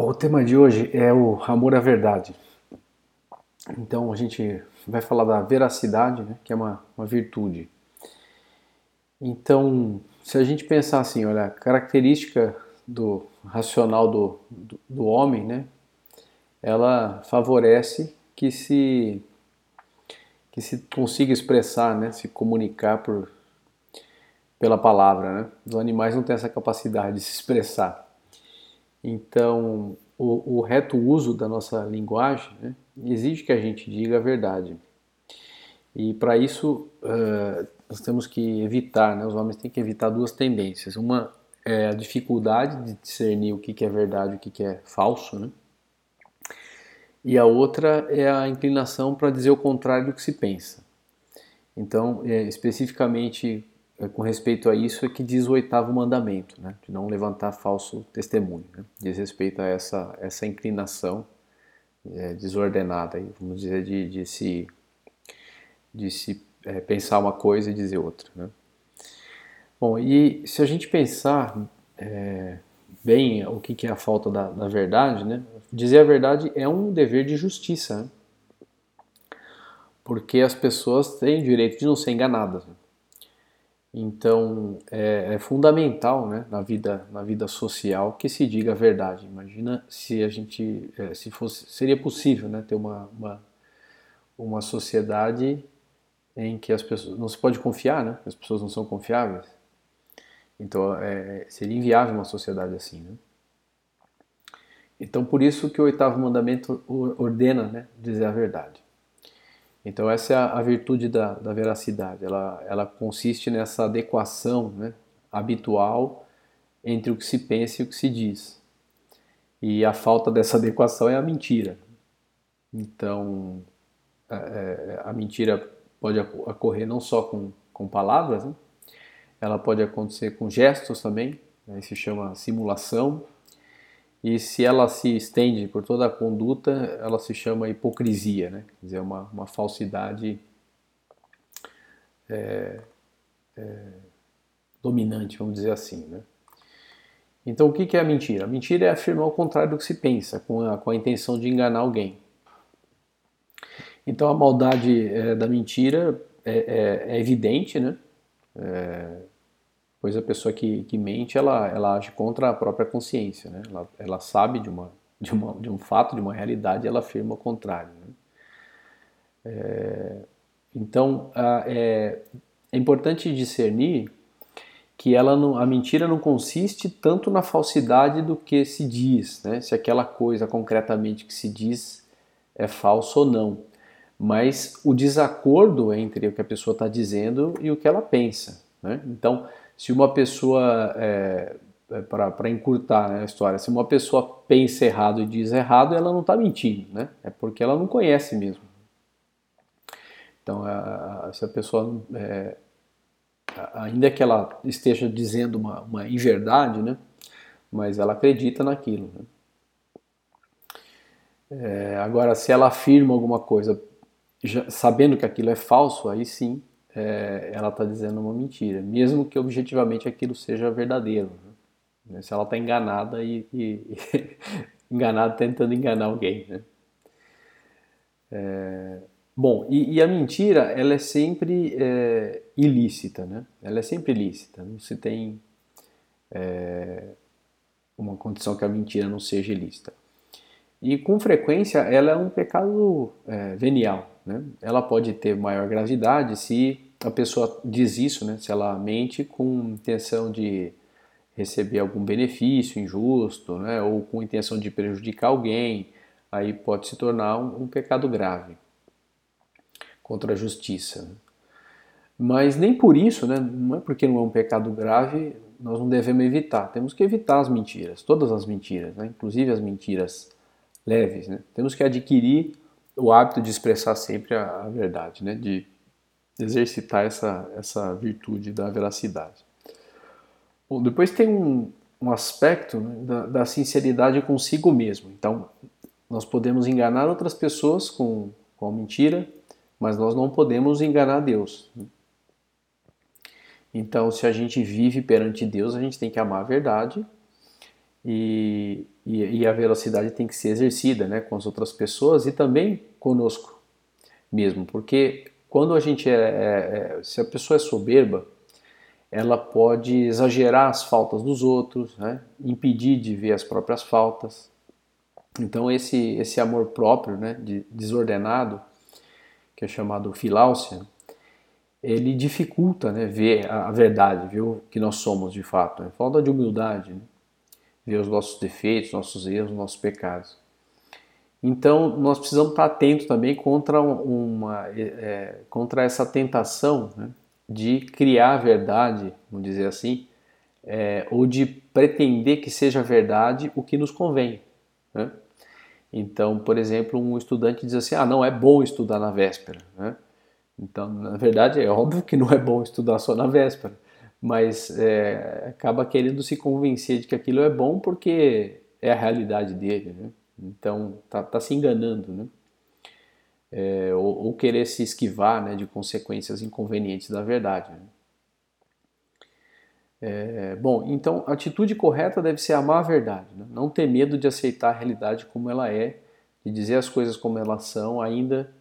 O tema de hoje é o amor à verdade. Então a gente vai falar da veracidade, né, que é uma, uma virtude. Então, se a gente pensar assim, olha, a característica do racional do, do, do homem, né, ela favorece que se que se consiga expressar, né, se comunicar por pela palavra, né? Os animais não têm essa capacidade de se expressar. Então, o, o reto uso da nossa linguagem né, exige que a gente diga a verdade. E para isso, uh, nós temos que evitar, né, os homens têm que evitar duas tendências. Uma é a dificuldade de discernir o que é verdade e o que é falso, né? E a outra é a inclinação para dizer o contrário do que se pensa. Então, é, especificamente com respeito a isso é que diz o oitavo mandamento, né? de não levantar falso testemunho. Né? Diz respeito a essa, essa inclinação é, desordenada, vamos dizer, de, de se, de se é, pensar uma coisa e dizer outra. Né? Bom, e se a gente pensar é, bem o que, que é a falta da, da, verdade, né? dizer a verdade é um dever de justiça, né? porque as pessoas têm o direito de não ser enganadas. Né? Então é, é, fundamental né, na, vida, na vida social que se diga a verdade. Imagina se a gente é, se fosse seria possível né, ter uma, uma, uma sociedade em que as pessoas não se pode confiar, né? As pessoas não são confiáveis. Então é, seria inviável uma sociedade assim, né? Então por isso que o oitavo mandamento ordena, né, dizer a verdade. Então essa é a, a virtude da, da, veracidade, ela, ela consiste nessa adequação né, habitual entre o que se pensa e o que se diz. E a falta dessa adequação é a mentira. Então é, é a mentira pode ocorrer não só com, com palavras, né, ela pode acontecer com gestos também, né, se chama simulação, e se ela se estende por toda a conduta, ela se chama hipocrisia, né? quer dizer, uma, uma falsidade é, é, dominante, vamos dizer assim. Né? Então, o que é a mentira? A mentira é afirmar o contrário do que se pensa, com a, com a intenção de enganar alguém. Então, a maldade é, da mentira é, é, é evidente, né? Pois a pessoa que, que mente ela, ela age contra a própria consciência, né? ela, ela sabe de, uma, de, uma, de um fato, de uma realidade, ela afirma o contrário. Né? É, então a, é, é importante discernir que ela não, a mentira não consiste tanto na falsidade do que se diz, né? se aquela coisa concretamente que se diz é falso ou não, mas o desacordo entre o que a pessoa está dizendo e o que ela pensa. Né? Então, se uma pessoa, é, é para encurtar né, a história, se uma pessoa pensa errado e diz errado, ela não está mentindo, né? É porque ela não conhece mesmo. Então, a, se a pessoa, é, ainda que ela esteja dizendo uma, uma inverdade, né? Mas ela acredita naquilo, né? É, agora, se ela afirma alguma coisa já, sabendo que aquilo é falso, aí sim é, ela está dizendo uma mentira, mesmo que objetivamente aquilo seja verdadeiro. Né? Se ela está enganada e, e, e enganada tentando enganar alguém. Né? É, bom, e, e, a mentira ela é sempre é, ilícita, né? Ela é sempre ilícita. Não se tem é, uma condição que a mentira não seja ilícita. E com frequência ela é um pecado é, venial. Né? Ela pode ter maior gravidade se a pessoa diz isso, né? Se ela mente com intenção de receber algum benefício injusto, né? Ou com intenção de prejudicar alguém, aí pode se tornar um, um pecado grave contra a justiça. Né? Mas nem por isso, né? Não é porque não é um pecado grave, nós não devemos evitar. Temos que evitar as mentiras, todas as mentiras, né? Inclusive as mentiras leves, né? Temos que adquirir o hábito de expressar sempre a, a verdade, né? De exercitar essa, essa virtude da veracidade. Bom, depois tem um, um aspecto né, da, da, sinceridade consigo mesmo. Então, nós podemos enganar outras pessoas com, com a mentira, mas nós não podemos enganar Deus. Então, se a gente vive perante Deus, a gente tem que amar a verdade e, e, e a velocidade tem que ser exercida né, com as outras pessoas e também conosco mesmo, porque quando a gente é, é, é se a pessoa é soberba, ela pode exagerar as faltas dos outros, né, impedir de ver as próprias faltas. Então esse esse amor próprio, né, de, desordenado, que é chamado filáusia, ele dificulta né, ver a, verdade, ver o que nós somos de fato. É falta de humildade, né? ver os nossos defeitos, nossos erros, nossos pecados. Então nós precisamos estar atentos também contra, uma, é, contra essa tentação né, de criar a verdade, vamos dizer assim, é, ou de pretender que seja verdade o que nos convém. Né? Então, por exemplo, um estudante diz assim: ah, não é bom estudar na véspera. Né? Então, na verdade, é óbvio que não é bom estudar só na véspera, mas é, acaba querendo se convencer de que aquilo é bom porque é a realidade dele, né? Então, tá, tá se enganando, né? É, ou, ou, querer se esquivar né, de consequências inconvenientes da verdade. Né? É, bom, então a atitude correta deve ser amar a verdade, né? não ter medo de aceitar a realidade como ela é, de dizer as coisas como elas são, ainda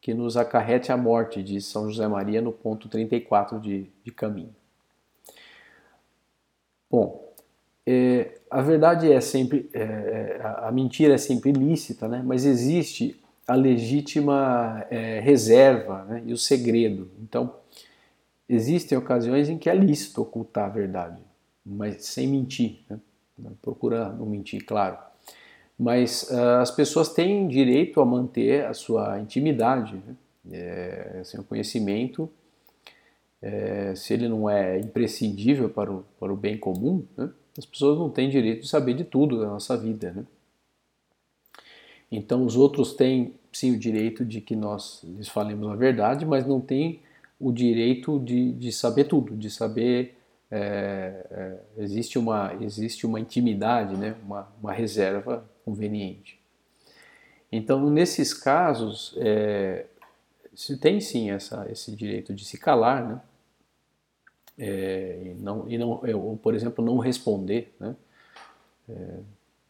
que nos acarrete a morte, diz São José Maria no ponto 34 de, de caminho. Bom, é, a verdade é sempre, é, é a mentira é sempre ilícita, né? mas existe a legítima é, reserva né? e o segredo. Então, existem ocasiões em que é lícito ocultar a verdade, mas sem mentir, né? procura não mentir, claro mas uh, as pessoas têm direito a manter a sua intimidade, né? é, assim, o conhecimento, é, se ele não é imprescindível para o, para o bem comum, né? As pessoas não têm direito de saber de tudo da nossa vida. Né? Então os outros têm sim o direito de que nós lhes falemos a verdade, mas não têm o direito de, de saber tudo, de saber é, é, existe uma existe uma intimidade, né? uma, uma reserva conveniente. Então, nesses casos, é, se tem sim essa, esse direito de se calar, né? É, e não, e não, ou, por exemplo, não responder, né? É,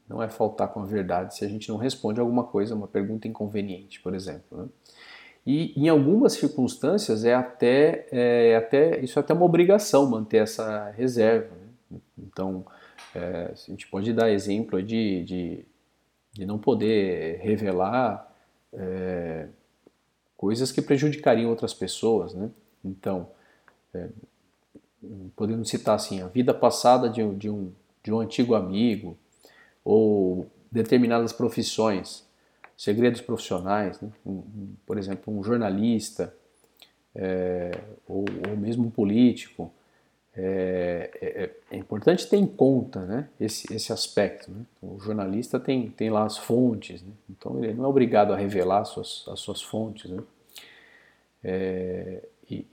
não é faltar com a verdade se a gente não responde alguma coisa, uma pergunta inconveniente, por exemplo. Né? E em algumas circunstâncias é até, é até isso é até uma obrigação manter essa reserva. Né? Então, é, a gente pode dar exemplo de, de de não poder revelar é, coisas que prejudicariam outras pessoas, né? Então, é, podemos citar assim, a vida passada de, um, de, um, de um antigo amigo, ou determinadas profissões, segredos profissionais, né? um, por exemplo, um jornalista, é, ou, ou mesmo um político, é, é, é, importante ter em conta né, esse, esse aspecto. Né? O jornalista tem, tem lá as fontes, né? então ele não é obrigado a revelar as suas, as suas fontes. Né? É,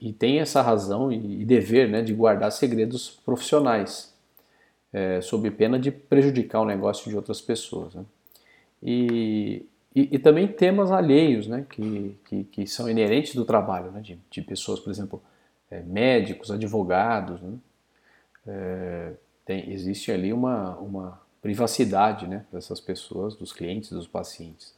e, tem essa razão e, e, dever né, de guardar segredos profissionais, é, sob pena de prejudicar o negócio de outras pessoas. Né? E, e, e, também temas alheios né, que, que, que, são inerentes do trabalho, né, de, de pessoas, por exemplo, é, médicos, advogados. Né? É, tem, existe ali uma, uma privacidade né, dessas pessoas, dos clientes, dos pacientes.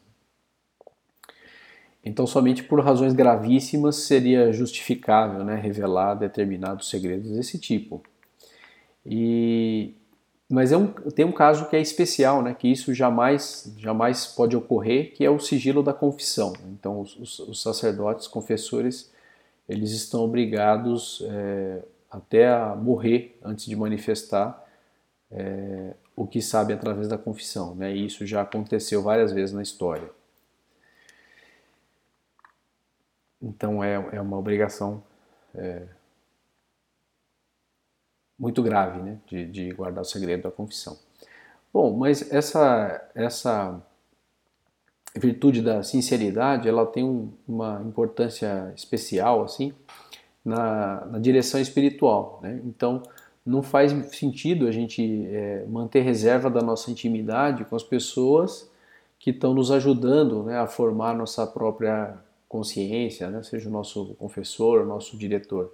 Então, somente por razões gravíssimas seria justificável né, revelar determinados segredos desse tipo. E, mas é um, tem um caso que é especial, né, que isso jamais, jamais pode ocorrer, que é o sigilo da confissão. Então, os, os, os sacerdotes, confessores, eles estão obrigados é, até a morrer antes de manifestar é, o que sabem através da confissão. Né? E isso já aconteceu várias vezes na história. Então é, é uma obrigação é, muito grave né? de, de guardar o segredo da confissão. Bom, mas essa, essa virtude da sinceridade, ela tem um, uma importância especial assim na, na direção espiritual. Né? Então, não faz sentido a gente é, manter reserva da nossa intimidade com as pessoas que estão nos ajudando né, a formar nossa própria consciência, né? seja o nosso confessor, o nosso diretor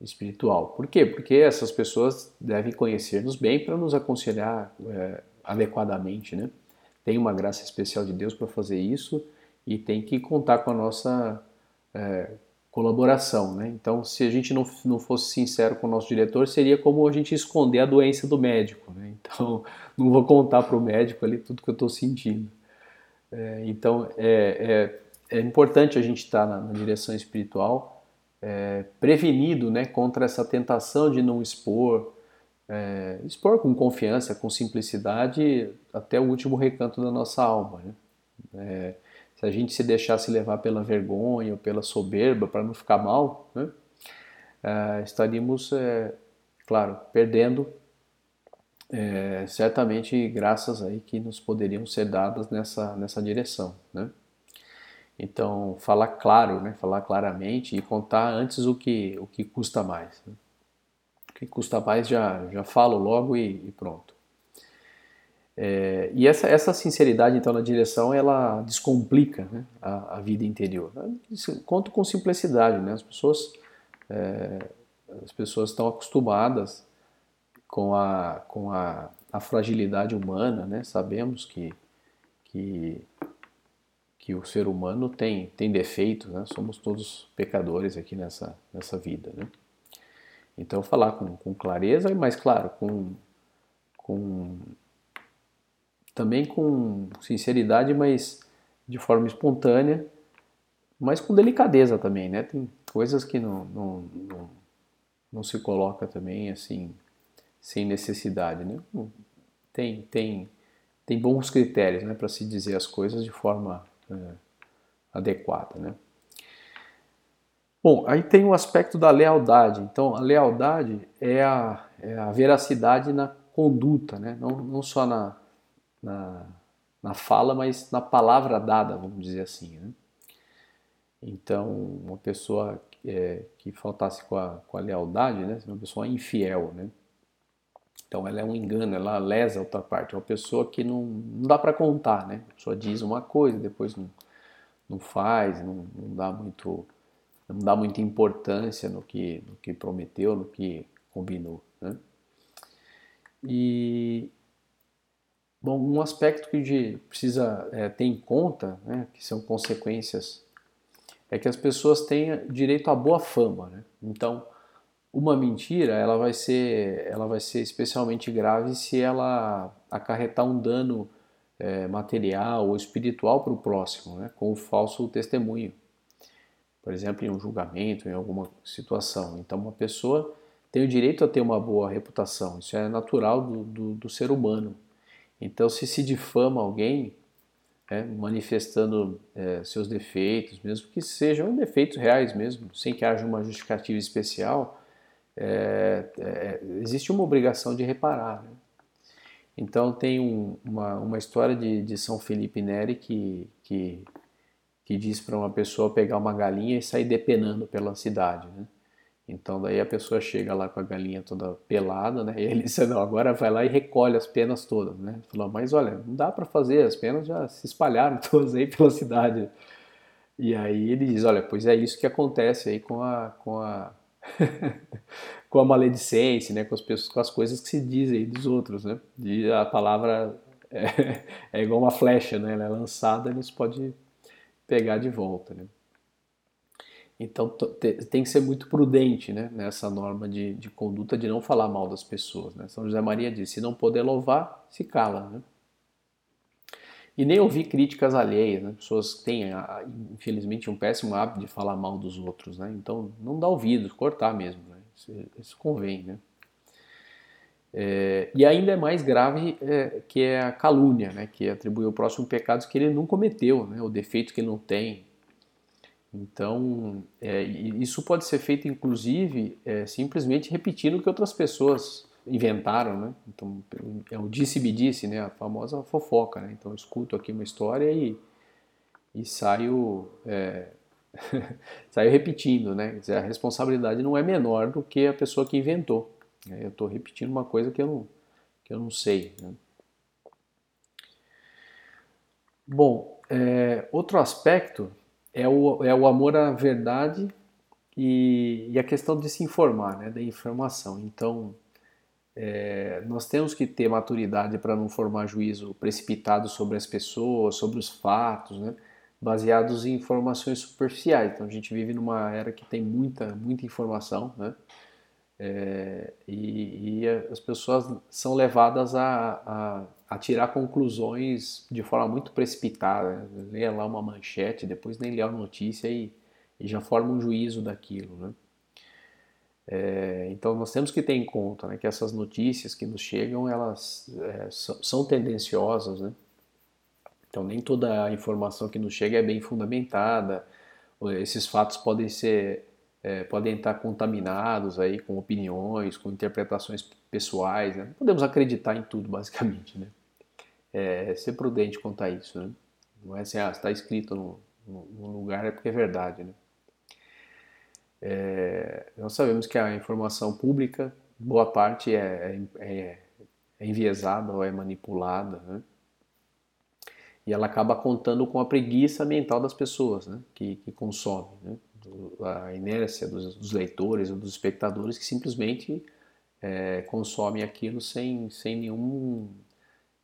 espiritual. Por quê? Porque essas pessoas devem conhecer-nos bem para nos aconselhar é, adequadamente, né? tem uma graça especial de Deus para fazer isso e tem que contar com a nossa é, colaboração. Né? Então, se a gente não, não fosse sincero com o nosso diretor, seria como a gente esconder a doença do médico. Né? Então, não vou contar para o médico ali tudo que eu estou sentindo. É, então, é, é, importante a gente estar tá na, na, direção espiritual é, prevenido né, contra essa tentação de não expor, é, expor com confiança, com simplicidade, até o último recanto da nossa alma. Né? É, se a gente se deixasse levar pela vergonha ou pela soberba para não ficar mal, né, é, estaríamos, é, claro, perdendo é, certamente graças aí que nos poderiam ser dadas nessa, nessa direção, né? Então, falar claro, né? falar claramente e contar antes o que, o que custa mais. Né? O que custa mais já, já falo logo e, e pronto. É, e essa, essa sinceridade, então, na direção, ela descomplica né, a, a, vida interior. Conto com simplicidade, né? As pessoas, é, as pessoas estão acostumadas com a, com a, a fragilidade humana, né? Sabemos que, que, que o ser humano tem, tem defeitos, né? Somos todos pecadores aqui nessa, nessa vida, né? Então, falar com, com clareza, mas, claro, com... com também com sinceridade, mas de forma espontânea, mas com delicadeza também, né? Tem coisas que não, não, não, não se coloca também assim, sem necessidade, né? Tem, tem, tem bons critérios, né, para se dizer as coisas de forma adequada, né? Bom, aí tem o aspecto da lealdade. Então, a lealdade é a, é a veracidade na conduta, né? não, não só na, na, na fala, mas na palavra dada, vamos dizer assim. Né? Então, uma pessoa é, que faltasse com a, com a lealdade, né? uma pessoa infiel, né? Então, ela é um engano, ela lesa a outra parte. É uma pessoa que não, não dá para contar, né? Pessoa diz uma coisa, depois não, não faz, não, não dá muito não dá muita importância no que, no que prometeu, no que combinou. Né? E, Bom, um aspecto que precisa é, ter em conta, né, que são consequências, é que as pessoas têm direito à boa fama. Né? Então, uma mentira ela vai ser, ela vai ser especialmente grave se ela acarretar um dano é, material ou espiritual para o próximo, né, com o falso testemunho. Por exemplo, em um julgamento, em alguma situação. Então, uma pessoa tem o direito a ter uma boa reputação. Isso é natural do, do, do ser humano. Então, se se difama alguém, é, manifestando é, seus defeitos, mesmo que sejam defeitos reais mesmo, sem que haja uma justificativa especial, é, é existe uma obrigação de reparar. Né? Então tem um, uma, uma história de, de São Felipe Neri que, que, que diz para uma pessoa pegar uma galinha e sair depenando pela cidade. Né? Então daí a pessoa chega lá com a galinha toda pelada, né? E ele disse, não, agora vai lá e recolhe as penas todas, né? Falou, mas olha, não dá para fazer, as penas já se espalharam todas aí pela cidade. E aí ele diz, olha, pois é isso que acontece aí com a com a com a maledicência, né? Com as pessoas, com as coisas que se dizem dos outros, né? E a palavra é, é igual uma flecha, né? Ela é lançada e não se pode pegar de volta, né? Então tem que ser muito prudente né, nessa norma de, de conduta de não falar mal das pessoas. Né? São José Maria disse: se não poder louvar, se cala. Né? E nem ouvir críticas alheias. Né? Pessoas têm, infelizmente, um péssimo hábito de falar mal dos outros. Né? Então não dá ouvidos, cortar mesmo. Né? Isso, isso, convém. Né? É, e ainda é mais grave é, que é a calúnia, né? que atribui ao próximo pecados que ele não cometeu, né? o defeito que ele não tem então, é, isso pode ser feito, inclusive, é, simplesmente repetindo o que outras pessoas inventaram, né? Então, é o disse-me-disse, né? A famosa fofoca, né? Então, eu escuto aqui uma história e, e saio, é, saio repetindo, né? Quer dizer, a responsabilidade não é menor do que a pessoa que inventou. Né? Eu estou repetindo uma coisa que eu não, que eu não sei, né? Bom, é, outro aspecto é o, é o amor à verdade e, e a questão de se informar, né, da informação. Então, é, nós temos que ter maturidade para não formar juízo precipitado sobre as pessoas, sobre os fatos, né? baseados em informações superficiais. Então a gente vive numa era que tem muita, muita informação, né? É, e, e, as pessoas são levadas a, a, a, tirar conclusões de forma muito precipitada. Né? Lê lá uma manchete, depois nem lê a notícia e, e já forma um juízo daquilo. Né? É, então nós temos que ter em conta né, que essas notícias que nos chegam elas é, são tendenciosas, né? Então nem toda a informação que nos chega é bem fundamentada. Esses fatos podem ser é, podem estar contaminados aí com opiniões, com interpretações pessoais. Né? Não podemos acreditar em tudo basicamente, né? É, ser prudente quanto a isso, né? Não é assim, ah, está escrito no, lugar é porque é verdade, né? É, nós sabemos que a informação pública, boa parte é, é, é enviesada ou é manipulada, né? e ela acaba contando com a preguiça mental das pessoas né? que, que consomem, né? a inércia dos, dos, leitores ou dos espectadores que simplesmente é, consomem aquilo sem, sem nenhum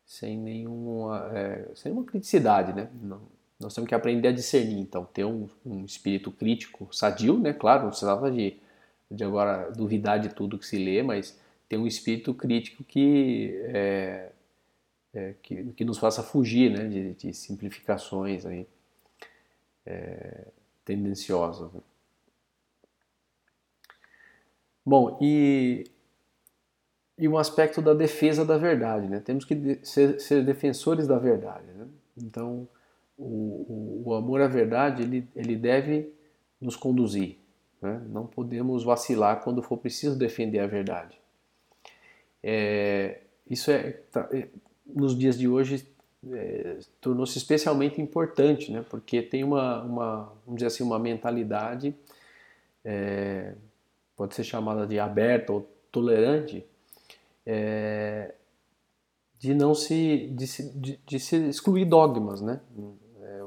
sem nenhuma é, sem nenhuma criticidade, né? Não, nós temos que aprender a discernir, então, ter um, um espírito crítico sadio, né? Claro, não trata de, de agora duvidar de tudo que se lê, mas ter um espírito crítico que, é, é, que, que, nos faça fugir né? de, de simplificações aí, é, tendenciosas. Né? Bom, e, e um aspecto da defesa da verdade, né? Temos que ser, ser defensores da verdade, né? Então, o, o, amor à verdade ele, ele deve nos conduzir. Né? Não podemos vacilar quando for preciso defender a verdade. É, isso é, tá, é, nos dias de hoje é, tornou-se especialmente importante, né? porque tem uma, uma, vamos dizer assim, uma mentalidade, é, pode ser chamada de aberta ou tolerante, é, de não se de, se, de, de se excluir dogmas, né?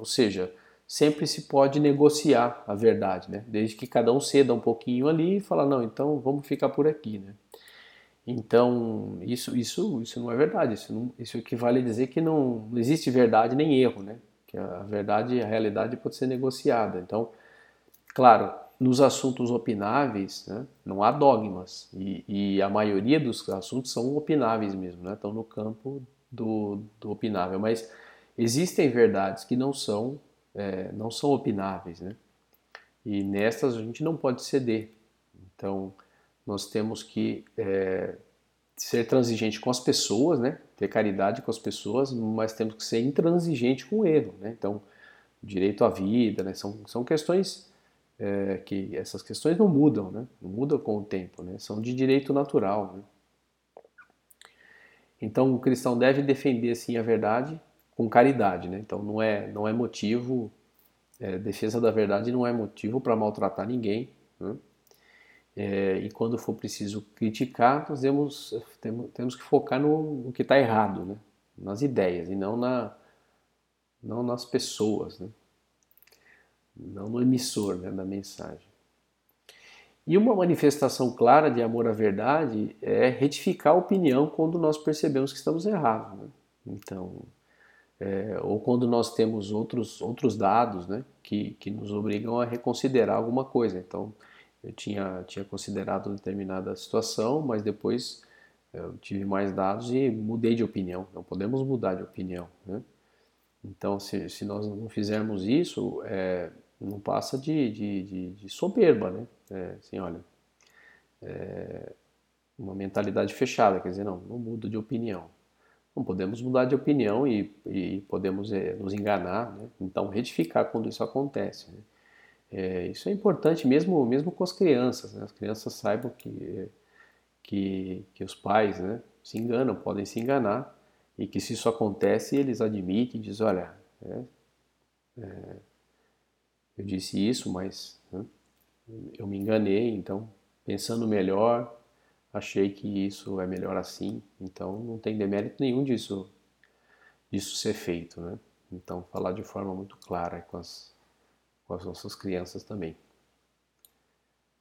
Ou seja, sempre se pode negociar a verdade, né? Desde que cada um ceda um pouquinho ali e fala, não, então vamos ficar por aqui, né? Então, isso, isso, isso não é verdade. Isso, não, isso equivale a dizer que não, não existe verdade nem erro, né? Que a verdade a realidade pode ser negociada. Então, claro, nos assuntos opináveis, né, não há dogmas. E, e, a maioria dos assuntos são opináveis mesmo, né? Estão no campo do, do opinável. Mas Existem verdades que não são, é, não são opináveis, né? E nestas a gente não pode ceder. Então, nós temos que é, ser transigente com as pessoas, né? Ter caridade com as pessoas, mas temos que ser intransigente com o erro, né? Então, direito à vida, né? São, são questões é, que essas questões não mudam, né? Não mudam com o tempo, né? São de direito natural, né? Então, o cristão deve defender sim a verdade, com caridade, né? Então não é não é motivo é, defesa da verdade não é motivo para maltratar ninguém, né? é, e quando for preciso criticar, nós temos, temos, temos que focar no, no que está errado, né? nas ideias e não, na, não nas pessoas, né? não no emissor né, da mensagem. E uma manifestação clara de amor à verdade é retificar a opinião quando nós percebemos que estamos errados. Né? Então, é, ou quando nós temos outros, outros dados né, que, que nos obrigam a reconsiderar alguma coisa. Então, eu tinha, tinha considerado determinada situação, mas depois eu tive mais dados e mudei de opinião. Não podemos mudar de opinião. Né? Então, se, se nós não fizermos isso, é, não passa de, de, de, de soberba, né? É, assim, olha, é, uma mentalidade fechada, quer dizer, não, não mudo de opinião. Não podemos mudar de opinião e, e podemos é, nos enganar, né? então retificar quando isso acontece. Né? É, isso é importante mesmo, mesmo com as crianças, né? as crianças saibam que, que, que os pais né, se enganam, podem se enganar e que se isso acontece eles admitem, dizem, olha, é, é, eu disse isso, mas né, eu me enganei, então pensando melhor, achei que isso é melhor assim, então não tem demérito nenhum disso, disso ser feito, né? Então falar de forma muito clara com as, com as nossas crianças também.